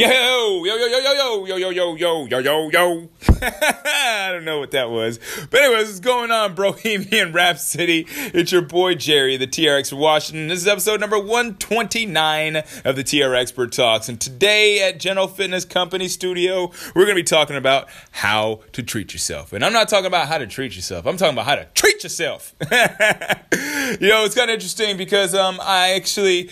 Yo, yo, yo, yo, yo, yo, yo, yo, yo, yo, yo, yo. I don't know what that was. But anyways, what's going on, Bohemian Rhapsody? It's your boy Jerry, the TR Expert Washington. This is episode number 129 of the TR Expert Talks. And today at General Fitness Company Studio, we're going to be talking about how to treat yourself. And I'm not talking about how to treat yourself. I'm talking about how to treat yourself. you know, it's kind of interesting because um, I actually,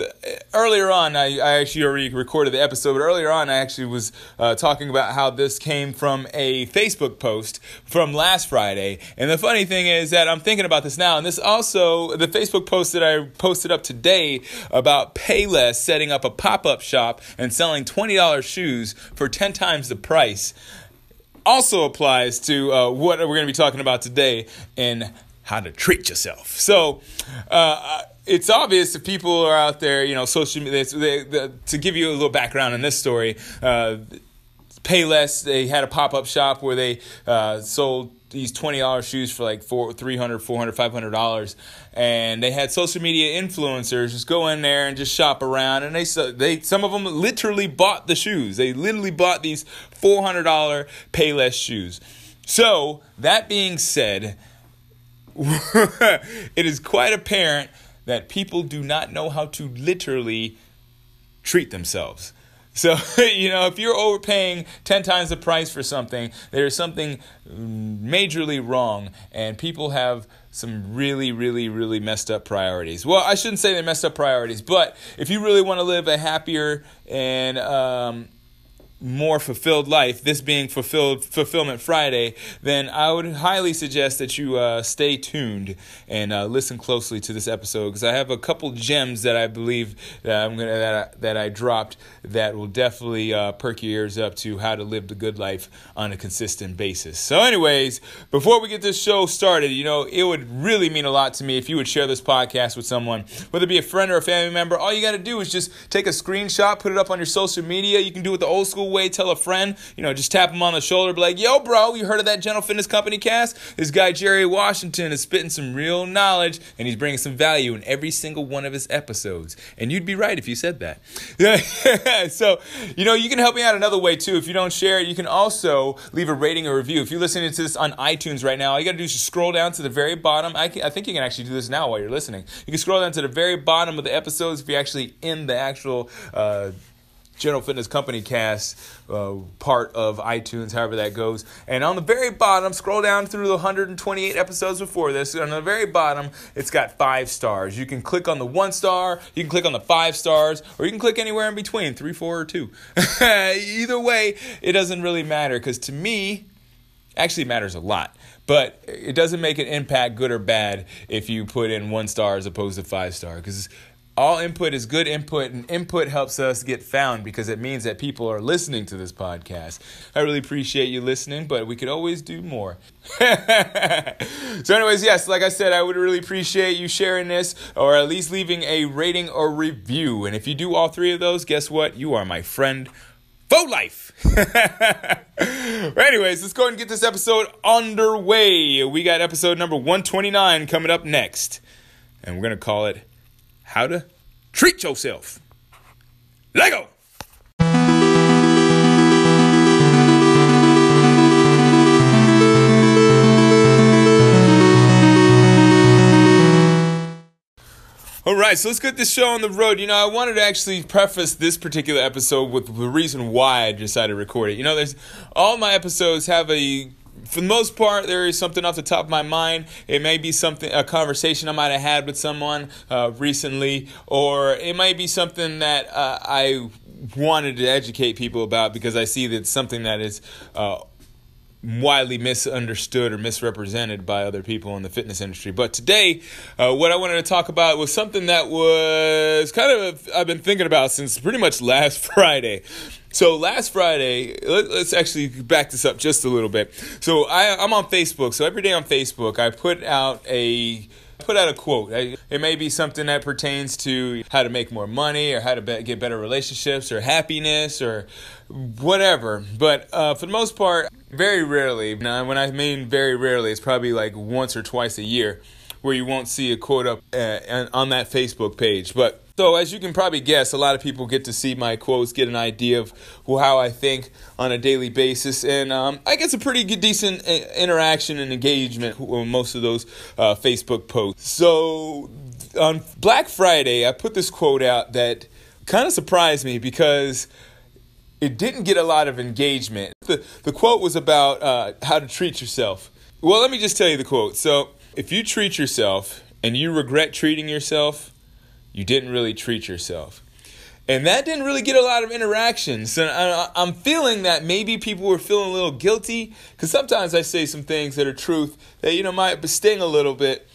uh, earlier on, I, I actually already recorded the episode, but earlier on, I actually was uh, talking about how this came from a Facebook post from last Friday. And the funny thing is that I'm thinking about this now, and this also, the Facebook post that I posted up today about Payless setting up a pop up shop and selling $20 shoes for 10 times the price also applies to uh, what we're going to be talking about today in how to treat yourself. So, uh, it's obvious if people are out there, you know, social media. They, they, to give you a little background on this story, uh, Payless they had a pop up shop where they uh, sold these twenty dollars shoes for like four, three hundred, four hundred, five hundred dollars, and they had social media influencers just go in there and just shop around, and they they some of them literally bought the shoes. They literally bought these four hundred dollar Payless shoes. So that being said, it is quite apparent that people do not know how to literally treat themselves. So, you know, if you're overpaying 10 times the price for something, there's something majorly wrong, and people have some really, really, really messed up priorities. Well, I shouldn't say they messed up priorities, but if you really want to live a happier and um, more fulfilled life, this being fulfilled Fulfillment Friday, then I would highly suggest that you uh, stay tuned and uh, listen closely to this episode because I have a couple gems that I believe that I'm gonna that I, that I dropped that will definitely uh, perk your ears up to how to live the good life on a consistent basis. So, anyways, before we get this show started, you know it would really mean a lot to me if you would share this podcast with someone, whether it be a friend or a family member. All you got to do is just take a screenshot, put it up on your social media. You can do it the old school way, tell a friend, you know, just tap him on the shoulder, be like, yo, bro, you heard of that General Fitness Company cast? This guy, Jerry Washington, is spitting some real knowledge and he's bringing some value in every single one of his episodes. And you'd be right if you said that. so, you know, you can help me out another way too. If you don't share it, you can also leave a rating or review. If you're listening to this on iTunes right now, all you got to do is just scroll down to the very bottom. I, can, I think you can actually do this now while you're listening. You can scroll down to the very bottom of the episodes if you're actually in the actual. Uh, General Fitness Company cast uh, part of iTunes, however that goes. And on the very bottom, scroll down through the 128 episodes before this. On the very bottom, it's got five stars. You can click on the one star, you can click on the five stars, or you can click anywhere in between three, four, or two. Either way, it doesn't really matter because to me, actually matters a lot. But it doesn't make an impact, good or bad, if you put in one star as opposed to five star. Because all input is good input, and input helps us get found because it means that people are listening to this podcast. I really appreciate you listening, but we could always do more. so, anyways, yes, like I said, I would really appreciate you sharing this or at least leaving a rating or review. And if you do all three of those, guess what? You are my friend for life. anyways, let's go and get this episode underway. We got episode number 129 coming up next, and we're going to call it how to treat yourself. Lego! All right, so let's get this show on the road. You know, I wanted to actually preface this particular episode with the reason why I decided to record it. You know, there's all my episodes have a for the most part, there is something off the top of my mind. It may be something, a conversation I might have had with someone uh, recently, or it might be something that uh, I wanted to educate people about because I see that it's something that is uh, widely misunderstood or misrepresented by other people in the fitness industry. But today, uh, what I wanted to talk about was something that was kind of I've been thinking about since pretty much last Friday. So last Friday, let, us actually back this up just a little bit. So I, I'm on Facebook. So every day on Facebook, I put out a put out a quote. It may be something that pertains to how to make more money or how to be- get better relationships or happiness or whatever. But uh, for the most part, very rarely, Now, when I mean very rarely, it's probably like once or twice a year where you won't see a quote up uh, on that Facebook page. But so, as you can probably guess, a lot of people get to see my quotes, get an idea of how I think on a daily basis, and um, I get a pretty good, decent uh, interaction and engagement with most of those uh, Facebook posts. So, on Black Friday, I put this quote out that kind of surprised me because it didn't get a lot of engagement. The, the quote was about uh, how to treat yourself. Well, let me just tell you the quote. So, if you treat yourself and you regret treating yourself, you didn't really treat yourself. And that didn't really get a lot of interactions. And I'm feeling that maybe people were feeling a little guilty because sometimes I say some things that are truth that, you know, might sting a little bit.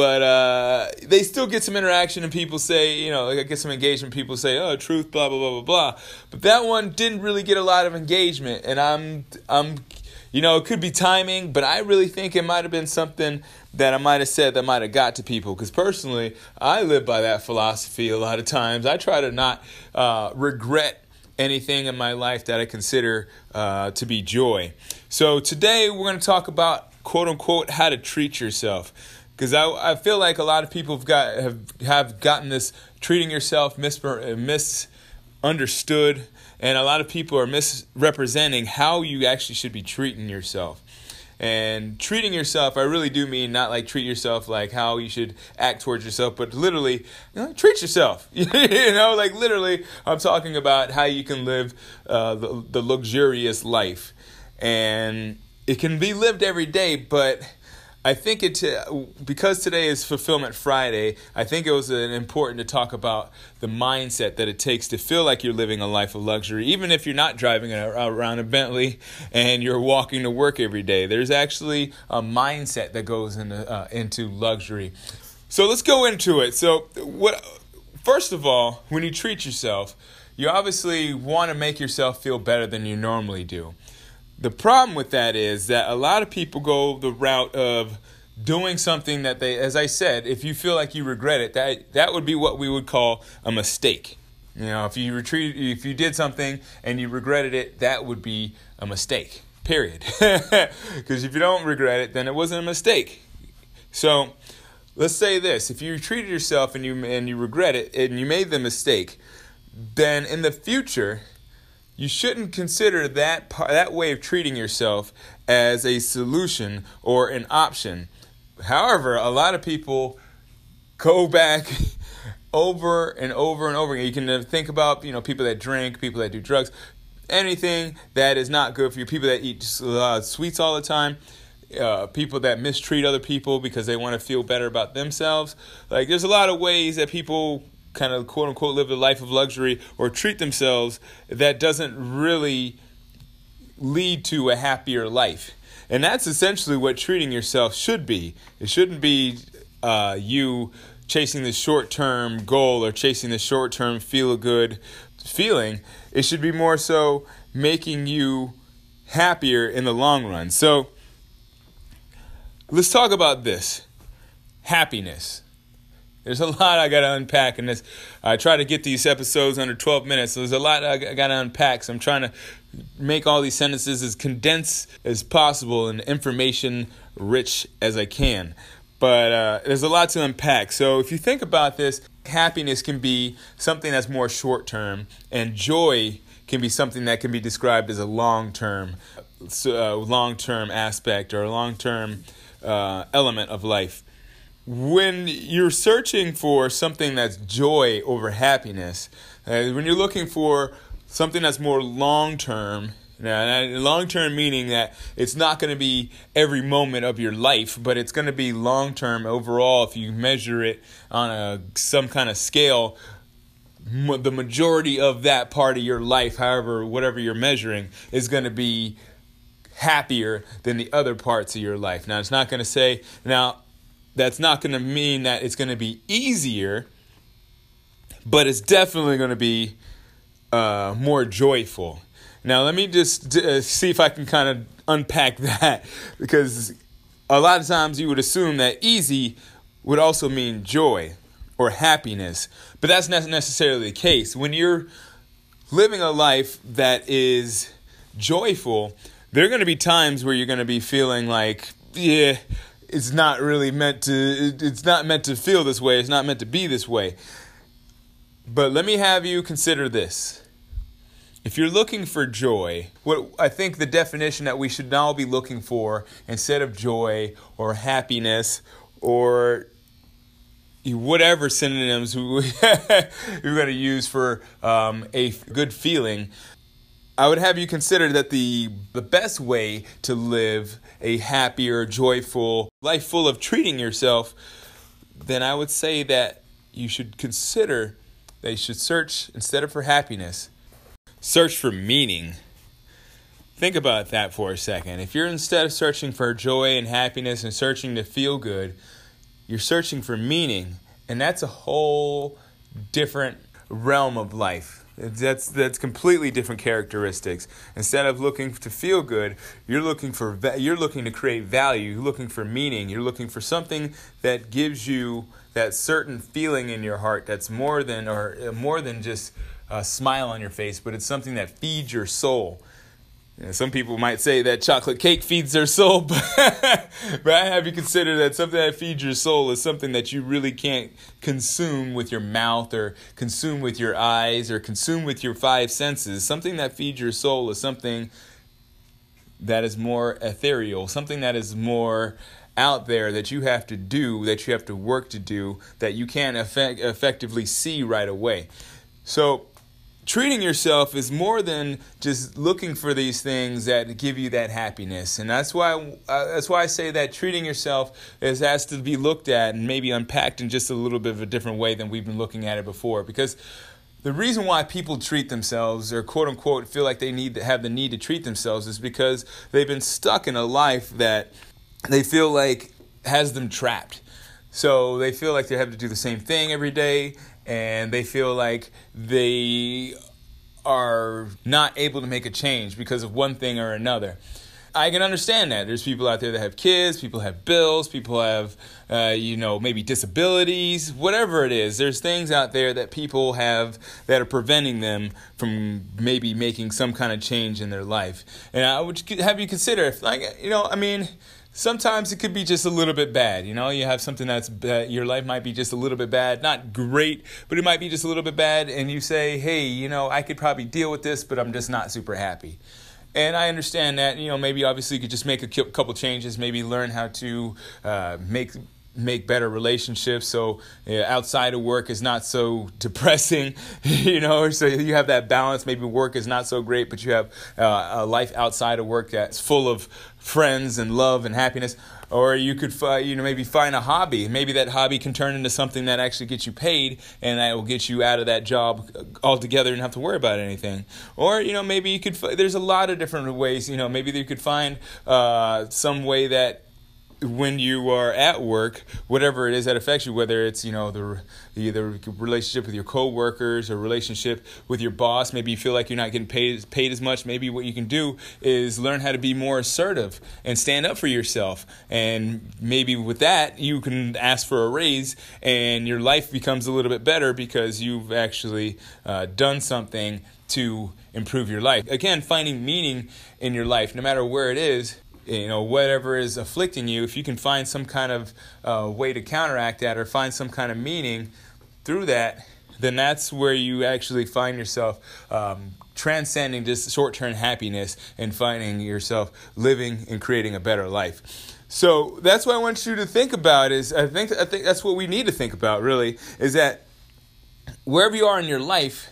But uh, they still get some interaction, and people say, you know, I get some engagement. People say, "Oh, truth," blah blah blah blah blah. But that one didn't really get a lot of engagement, and I'm I'm you know, it could be timing, but I really think it might have been something that I might have said that might have got to people. Because personally, I live by that philosophy a lot of times. I try to not uh, regret anything in my life that I consider uh, to be joy. So today we're going to talk about quote unquote how to treat yourself. Because I, I feel like a lot of people have got have have gotten this treating yourself mis- misunderstood and a lot of people are misrepresenting how you actually should be treating yourself. And treating yourself, I really do mean not like treat yourself like how you should act towards yourself, but literally, you know, treat yourself. you know, like literally, I'm talking about how you can live uh, the, the luxurious life. And it can be lived every day, but I think it because today is Fulfillment Friday. I think it was important to talk about the mindset that it takes to feel like you're living a life of luxury, even if you're not driving around a Bentley and you're walking to work every day. There's actually a mindset that goes into uh, into luxury. So let's go into it. So what? First of all, when you treat yourself, you obviously want to make yourself feel better than you normally do. The problem with that is that a lot of people go the route of doing something that they as I said, if you feel like you regret it, that that would be what we would call a mistake. You know, if you retreat if you did something and you regretted it, that would be a mistake. Period. Because if you don't regret it, then it wasn't a mistake. So, let's say this, if you treated yourself and you and you regret it and you made the mistake, then in the future you shouldn't consider that that way of treating yourself as a solution or an option. However, a lot of people go back over and over and over again. You can think about you know people that drink, people that do drugs, anything that is not good for you. People that eat uh, sweets all the time. Uh, people that mistreat other people because they want to feel better about themselves. Like, there's a lot of ways that people kind of quote unquote live a life of luxury or treat themselves that doesn't really lead to a happier life. And that's essentially what treating yourself should be. It shouldn't be uh, you chasing the short term goal or chasing the short term feel good feeling. It should be more so making you happier in the long run. So let's talk about this happiness. There's a lot I got to unpack in this. I try to get these episodes under 12 minutes. So there's a lot I got to unpack. So I'm trying to make all these sentences as condensed as possible and information rich as I can. But uh, there's a lot to unpack. So if you think about this, happiness can be something that's more short term, and joy can be something that can be described as a long term, uh, long term aspect or a long term uh, element of life when you're searching for something that's joy over happiness, uh, when you're looking for something that's more long term, long term meaning that it's not going to be every moment of your life, but it's going to be long term overall. If you measure it on a some kind of scale, the majority of that part of your life, however, whatever you're measuring, is going to be happier than the other parts of your life. Now, it's not going to say now that's not going to mean that it's going to be easier, but it's definitely going to be uh, more joyful. Now, let me just uh, see if I can kind of unpack that because a lot of times you would assume that easy would also mean joy or happiness, but that's not necessarily the case. When you're living a life that is joyful, there are going to be times where you're going to be feeling like, yeah, it's not really meant to it's not meant to feel this way. It's not meant to be this way. But let me have you consider this. If you're looking for joy what i think the definition that we should now be looking for instead of joy or happiness or whatever synonyms we're going to use for um, a good feeling I would have you consider that the the best way to live a happier, joyful life full of treating yourself, then I would say that you should consider you should search instead of for happiness, search for meaning. Think about that for a second. If you're instead of searching for joy and happiness and searching to feel good, you're searching for meaning, and that's a whole different realm of life that's that's completely different characteristics. Instead of looking to feel good, you're looking for you're looking to create value. You're looking for meaning. You're looking for something that gives you that certain feeling in your heart that's more than or uh, more than just a smile on your face, but it's something that feeds your soul. Know, some people might say that chocolate cake feeds their soul, but, but I have you consider that something that feeds your soul is something that you really can't consume with your mouth or consume with your eyes or consume with your five senses. Something that feeds your soul is something that is more ethereal, something that is more out there that you have to do, that you have to work to do, that you can't effect- effectively see right away. So, treating yourself is more than just looking for these things that give you that happiness. And that's why uh, that's why I say that treating yourself is has to be looked at and maybe unpacked in just a little bit of a different way than we've been looking at it before. Because the reason why people treat themselves or quote unquote feel like they need to have the need to treat themselves is because they've been stuck in a life that they feel like has them trapped. So they feel like they have to do the same thing every day and they feel like they are not able to make a change because of one thing or another. I can understand that. There's people out there that have kids, people have bills, people have, uh, you know, maybe disabilities, whatever it is. There's things out there that people have that are preventing them from maybe making some kind of change in their life. And I would have you consider, if, like, you know, I mean, sometimes it could be just a little bit bad. You know, you have something that's bad, your life might be just a little bit bad, not great, but it might be just a little bit bad. And you say, hey, you know, I could probably deal with this, but I'm just not super happy. And I understand that, you know, maybe obviously you could just make a couple changes, maybe learn how to uh, make make better relationships. So outside of work is not so depressing you know so you have that balance. Maybe work is not so great but you have uh, a life outside of work that's full of friends and love and happiness. Or you could find, you know maybe find a hobby. Maybe that hobby can turn into something that actually gets you paid and that will get you out of that job altogether and have to worry about anything. Or you know maybe you could there's a lot of different ways you know maybe you could find uh, some way that when you are at work, whatever it is that affects you, whether it's you know the the relationship with your coworkers or relationship with your boss, maybe you feel like you're not getting paid paid as much. Maybe what you can do is learn how to be more assertive and stand up for yourself. And maybe with that, you can ask for a raise, and your life becomes a little bit better because you've actually uh, done something to improve your life. Again, finding meaning in your life, no matter where it is you know whatever is afflicting you if you can find some kind of uh, way to counteract that or find some kind of meaning through that then that's where you actually find yourself um, transcending just short-term happiness and finding yourself living and creating a better life. So that's what i want you to think about is i think i think that's what we need to think about really is that wherever you are in your life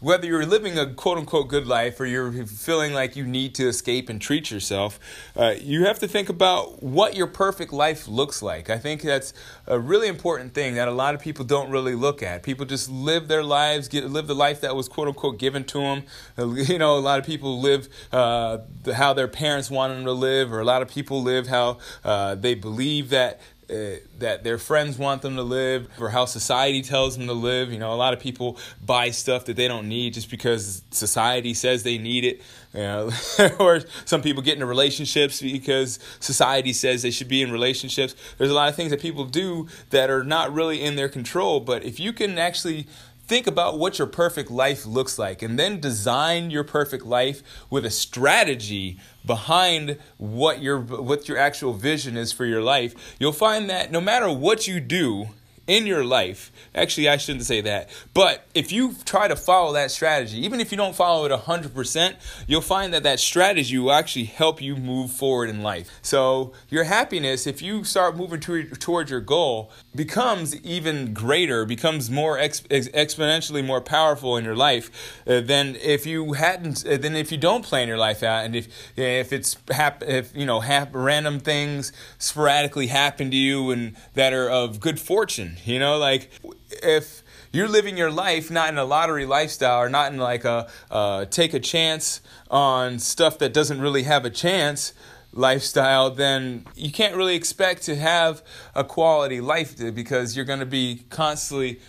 whether you're living a quote unquote good life or you're feeling like you need to escape and treat yourself, uh, you have to think about what your perfect life looks like. I think that's a really important thing that a lot of people don't really look at. People just live their lives, get, live the life that was quote unquote given to them. Uh, you know, a lot of people live uh, how their parents want them to live, or a lot of people live how uh, they believe that uh, that their friends want them to live or how society tells them to live. You know, a lot of people buy stuff that they don't need just because society says they need it. You know, or some people get into relationships because society says they should be in relationships. There's a lot of things that people do that are not really in their control. But if you can actually think about what your perfect life looks like and then design your perfect life with a strategy behind what your what your actual vision is for your life you'll find that no matter what you do in your life. Actually, I shouldn't say that. But if you try to follow that strategy, even if you don't follow it 100%, you'll find that that strategy will actually help you move forward in life. So, your happiness, if you start moving to, towards your goal, becomes even greater, becomes more ex, ex, exponentially more powerful in your life uh, than if you hadn't, uh, than if you don't plan your life out. And if, if it's, hap- if, you know, hap- random things sporadically happen to you and that are of good fortune you know, like if you're living your life not in a lottery lifestyle or not in like a uh, take a chance on stuff that doesn't really have a chance lifestyle, then you can't really expect to have a quality life because you're going to be constantly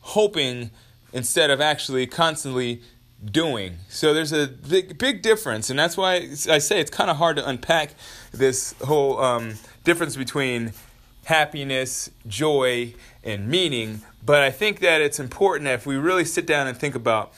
hoping instead of actually constantly doing. So there's a big, big difference, and that's why I say it's kind of hard to unpack this whole um, difference between happiness, joy, and meaning. But I think that it's important that if we really sit down and think about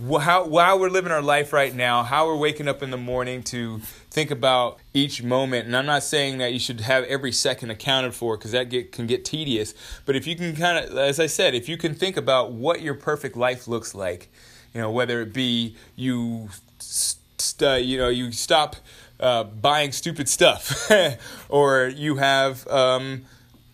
how, how we're living our life right now, how we're waking up in the morning to think about each moment. And I'm not saying that you should have every second accounted for because that get, can get tedious. But if you can kind of, as I said, if you can think about what your perfect life looks like, you know, whether it be you, st- you know, you stop uh, buying stupid stuff, or you have um,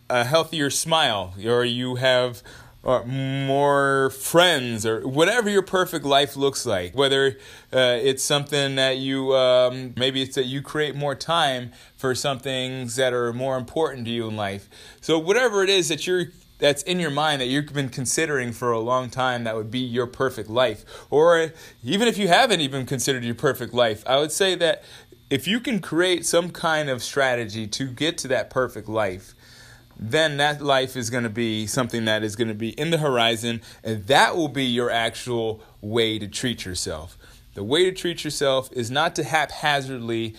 a healthier smile, or you have uh, more friends, or whatever your perfect life looks like. Whether uh, it's something that you um, maybe it's that you create more time for some things that are more important to you in life. So whatever it is that you're that's in your mind that you've been considering for a long time that would be your perfect life. Or even if you haven't even considered your perfect life, I would say that if you can create some kind of strategy to get to that perfect life, then that life is going to be something that is going to be in the horizon, and that will be your actual way to treat yourself. The way to treat yourself is not to haphazardly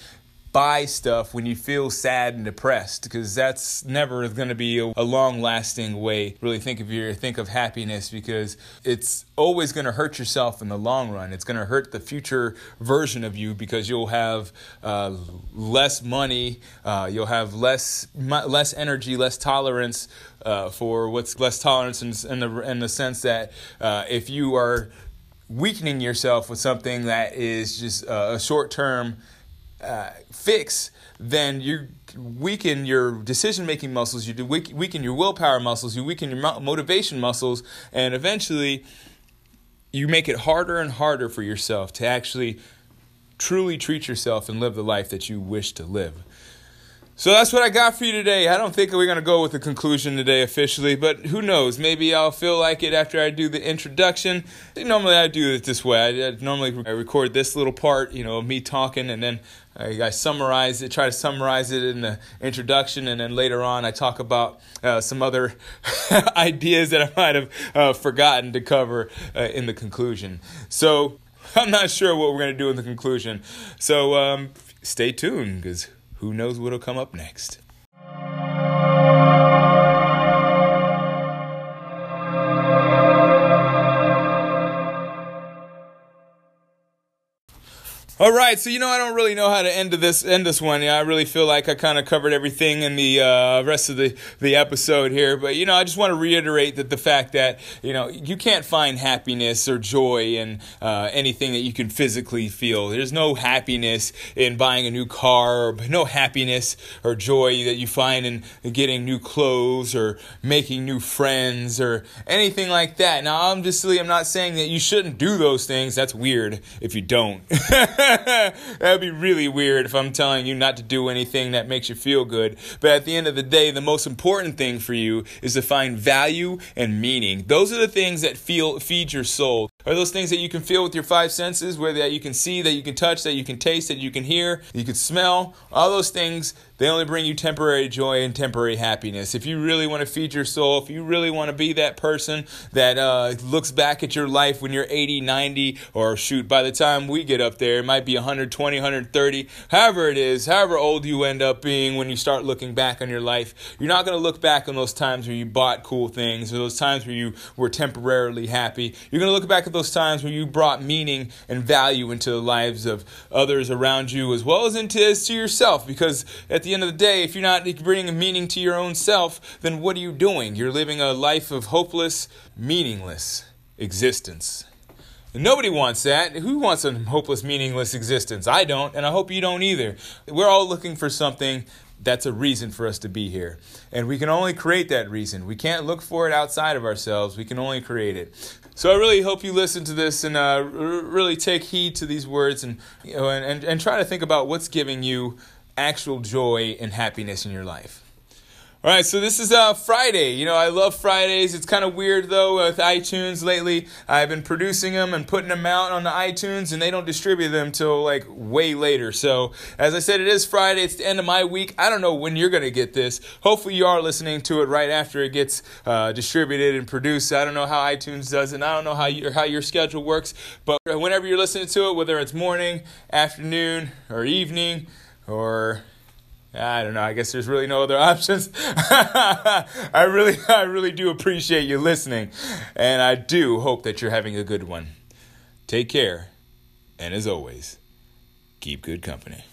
buy stuff when you feel sad and depressed because that's never going to be a, a long lasting way really think of your think of happiness because it's always going to hurt yourself in the long run. It's going to hurt the future version of you because you'll have uh, less money uh, you'll have less less energy less tolerance uh, for what's less tolerance in, in, the in the sense that uh, if you are weakening yourself with something that is just a short term uh, fix, then you weaken your decision making muscles, you weaken your willpower muscles, you weaken your motivation muscles, and eventually you make it harder and harder for yourself to actually truly treat yourself and live the life that you wish to live. So that's what I got for you today. I don't think we're going to go with a conclusion today officially, but who knows? Maybe I'll feel like it after I do the introduction. Normally I do it this way. I, I normally I record this little part, you know, me talking, and then I, I, summarize it, try to summarize it in the introduction, and then later on I talk about uh, some other ideas that I might have uh, forgotten to cover uh, in the conclusion. So I'm not sure what we're going to do in the conclusion. So um, stay tuned because who knows what'll come up next. All right, so you know I don't really know how to end this end this one. Yeah, I really feel like I kind of covered everything in the uh, rest of the the episode here, but you know I just want to reiterate that the fact that you know you can't find happiness or joy in uh, anything that you can physically feel. There's no happiness in buying a new car, no happiness or joy that you find in getting new clothes or making new friends or anything like that. Now, obviously, I'm not saying that you shouldn't do those things. That's weird if you don't. That'd be really weird if I'm telling you not to do anything that makes you feel good. But at the end of the day, the most important thing for you is to find value and meaning. Those are the things that feel feed your soul. Are those things that you can feel with your five senses, where that you can see, that you can touch, that you can taste, that you can hear, you can smell, all those things they only bring you temporary joy and temporary happiness. If you really want to feed your soul, if you really want to be that person that uh, looks back at your life when you're 80, 90, or shoot, by the time we get up there, it might be 120, 130, however it is, however old you end up being when you start looking back on your life, you're not going to look back on those times where you bought cool things or those times where you were temporarily happy. You're going to look back at those times where you brought meaning and value into the lives of others around you as well as into to yourself because at the end of the day, if you're not bringing meaning to your own self, then what are you doing? You're living a life of hopeless, meaningless existence. Nobody wants that. Who wants a hopeless, meaningless existence? I don't, and I hope you don't either. We're all looking for something that's a reason for us to be here. And we can only create that reason. We can't look for it outside of ourselves. We can only create it. So I really hope you listen to this and uh, really take heed to these words and, you know, and, and, and try to think about what's giving you actual joy and happiness in your life. All right, so this is uh, Friday. You know, I love Fridays. It's kind of weird though with iTunes lately. I've been producing them and putting them out on the iTunes, and they don't distribute them till like way later. So, as I said, it is Friday. It's the end of my week. I don't know when you're gonna get this. Hopefully, you are listening to it right after it gets uh, distributed and produced. I don't know how iTunes does it. And I don't know how you, how your schedule works, but whenever you're listening to it, whether it's morning, afternoon, or evening, or I don't know. I guess there's really no other options. I really, I really do appreciate you listening, and I do hope that you're having a good one. Take care, and as always, keep good company.